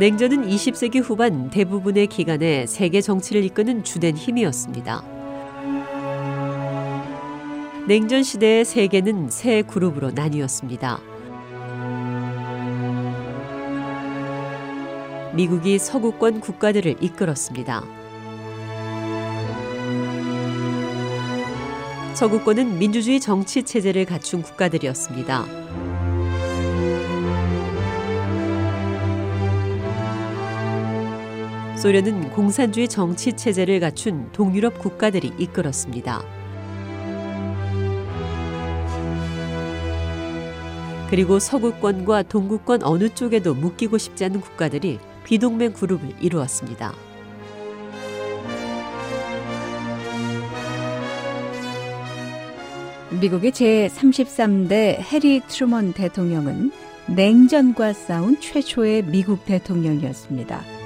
냉전은 20세기 후반 대부분의 기간에 세계 정치를 이끄는 주된 힘이었습니다. 냉전 시대의 세계는 세 그룹으로 나뉘었습니다. 미국이 서구권 국가들을 이끌었습니다. 서구권은 민주주의 정치 체제를 갖춘 국가들이었습니다. 소련은 공산주의 정치 체제를 갖춘 동유럽 국가들이 이끌었습니다. 그리고 서구권과 동구권 어느 쪽에도 묶이고 싶지 않은 국가들이 비동맹 그룹을 이루었습니다. 미국의 제33대 해리 트루먼 대통령은 냉전과 싸운 최초의 미국 대통령이었습니다.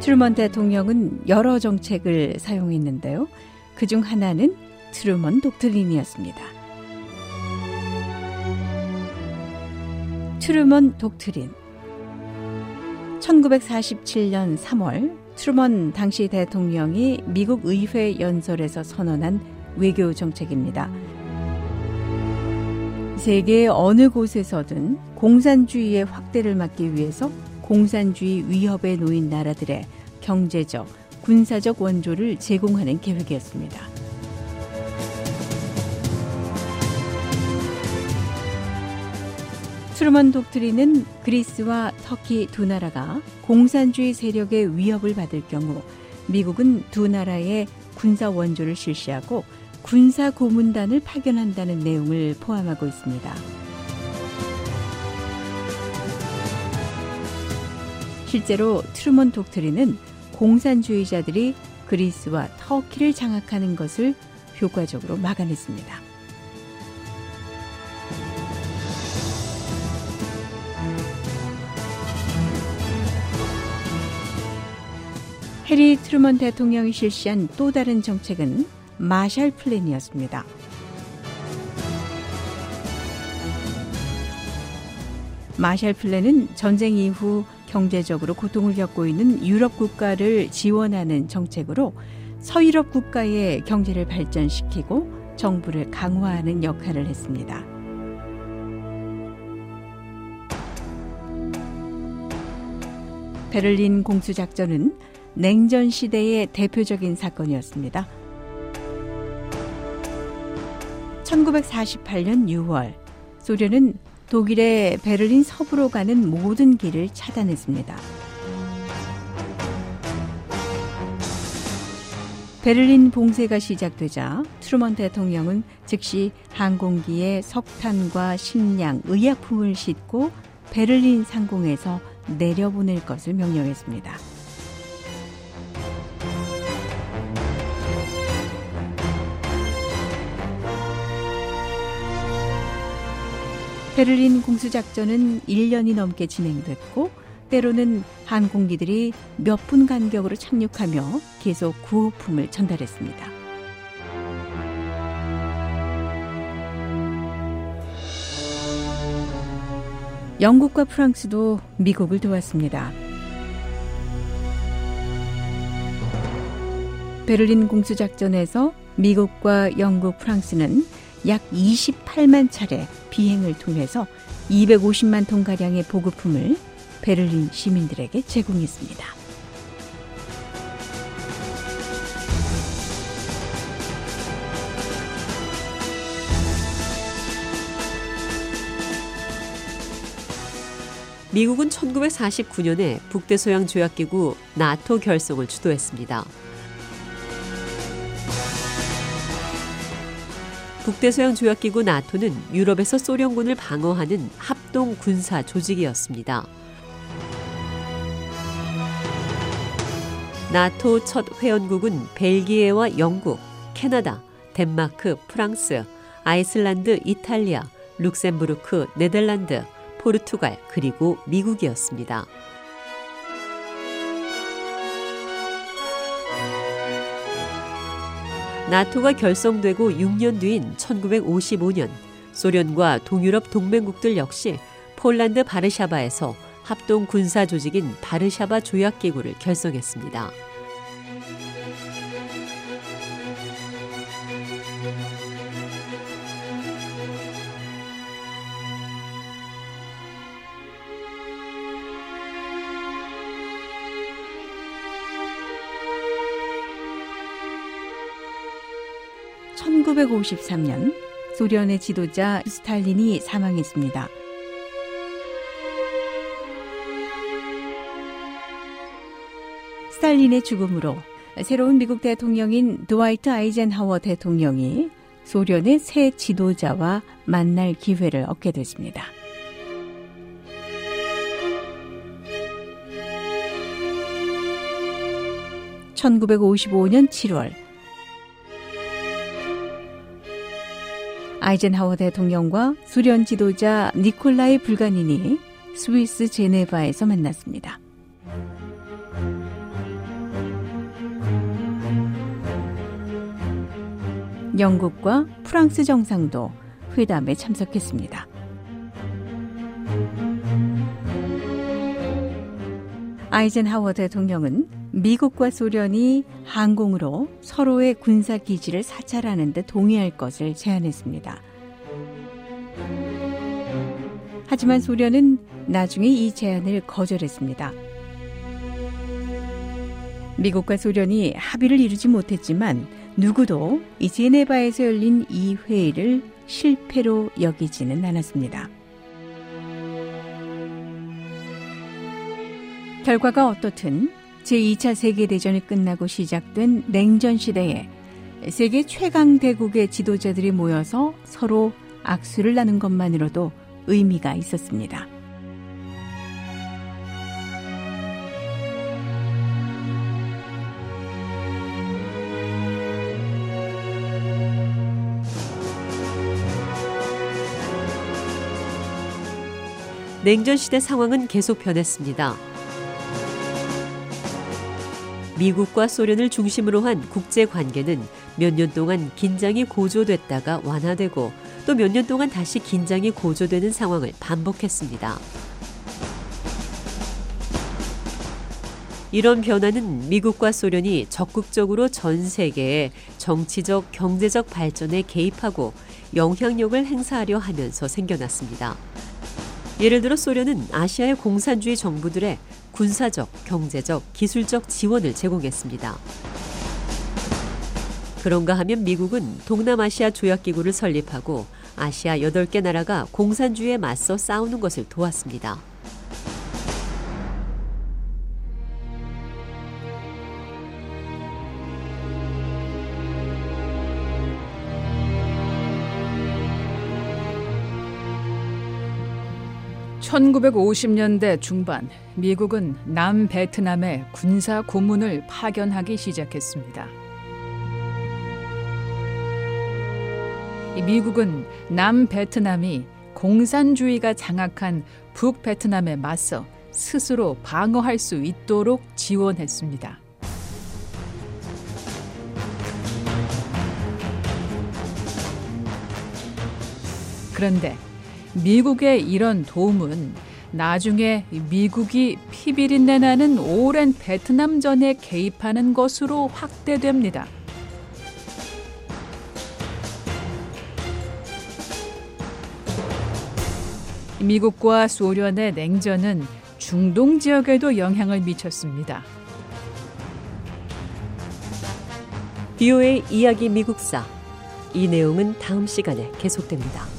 트루먼 대통령은 여러 정책을 사용했는데요. 그 중 하나는 트루먼 독트린이었습니다. 트루먼 독트린 1947년 3월 트루먼 당시 대통령이 미국 의회 연설에서 선언한 외교 정책입니다. 세계 어느 곳에서든 공산주의의 확대를 막기 위해서 공산주의 위협에 놓인 나라들의 경제적, 군사적 원조를 제공하는 계획이었습니다. 트루먼 독트린은 그리스와 터키 두 나라가 공산주의 세력의 위협을 받을 경우 미국은 두 나라의 군사 원조를 실시하고 군사 고문단을 파견한다는 내용을 포함하고 있습니다. 실제로 트루먼 독트린은 공산주의자들이 그리스와 터키를 장악하는 것을 효과적으로 막아냈습니다. 해리 트루먼 대통령이 실시한 또 다른 정책은 마샬 플랜이었습니다. 마샬 플랜은 전쟁 이후 경제적으로 고통을 겪고 있는 유럽 국가를 지원하는 정책으로 서유럽 국가의 경제를 발전시키고 정부를 강화하는 역할을 했습니다. 베를린 공수작전은 냉전 시대의 대표적인 사건이었습니다. 1948년 6월 소련은 독일의 베를린 서부로 가는 모든 길을 차단했습니다. 베를린 봉쇄가 시작되자 트루먼 대통령은 즉시 항공기에 석탄과 식량, 의약품을 싣고 베를린 상공에서 내려보낼 것을 명령했습니다. 베를린 공수작전은 1년이 넘게 진행됐고 때로는 항공기들이 몇 분 간격으로 착륙하며 계속 구호품을 전달했습니다. 영국과 프랑스도 미국을 도왔습니다. 베를린 공수작전에서 미국과 영국, 프랑스는 약 28만 차례 비행을 통해서 250만 톤가량의 보급품을 베를린 시민들에게 제공했습니다. 미국은 1949년에 북대서양 조약기구 나토 결성을 주도했습니다. 북대서양 조약기구 나토는 유럽에서 소련군을 방어하는 합동 군사 조직이었습니다. 나토 첫 회원국은 벨기에와 영국, 캐나다, 덴마크, 프랑스, 아이슬란드, 이탈리아, 룩셈부르크, 네덜란드, 포르투갈, 그리고 미국이었습니다. 나토가 결성되고 6년 뒤인 1955년 소련과 동유럽 동맹국들 역시 폴란드 바르샤바에서 합동 군사 조직인 바르샤바 조약기구를 결성했습니다. (1953년) 소련의 지도자 스탈린이 사망했습니다. 스탈린의 죽음으로 새로운 미국 대통령인 드와이트 아이젠하워 대통령이 소련의 새 지도자와 만날 기회를 얻게 됐습니다. (1955년 7월) 아이젠하워 대통령과 소련 지도자 니콜라이 불가닌이 스위스 제네바에서 만났습니다. 영국과 프랑스 정상도 회담에 참석했습니다. 아이젠하워 대통령은 미국과 소련이 항공으로 서로의 군사 기지를 사찰하는 데 동의할 것을 제안했습니다. 하지만 소련은 나중에 이 제안을 거절했습니다. 미국과 소련이 합의를 이루지 못했지만 누구도 이 제네바에서 열린 이 회의를 실패로 여기지는 않았습니다. 결과가 어떻든 제2차 세계대전이 끝나고 시작된 냉전 시대에 세계 최강 대국의 지도자들이 모여서 서로 악수를 나눈 것만으로도 의미가 있었습니다. 냉전 시대 상황은 계속 변했습니다. 미국과 소련을 중심으로 한 국제 관계는 몇 년 동안 긴장이 고조됐다가 완화되고 또 몇 년 동안 다시 긴장이 고조되는 상황을 반복했습니다. 이런 변화는 미국과 소련이 적극적으로 전 세계의 정치적, 경제적 발전에 개입하고 영향력을 행사하려 하면서 생겨났습니다. 예를 들어 소련은 아시아의 공산주의 정부들의 군사적, 경제적, 기술적 지원을 제공했습니다. 그런가 하면 미국은 동남아시아 조약기구를 설립하고 아시아 8개 나라가 공산주의에 맞서 싸우는 것을 도왔습니다. (1950년대) 중반 미국은 남베트남에 군사 고문을 파견하기 시작했습니다. 미국은 남베트남이 공산주의가 장악한 북베트남에 맞서 스스로 방어할 수 있도록 지원했습니다. 그런데 미국의 이런 도움은 나중에 미국이 피비린내 나는 오랜 베트남전에 개입하는 것으로 확대됩니다. 미국과 소련의 냉전은 중동 지역에도 영향을 미쳤습니다. 비오의 이야기 미국사 이 내용은 다음 시간에 계속됩니다.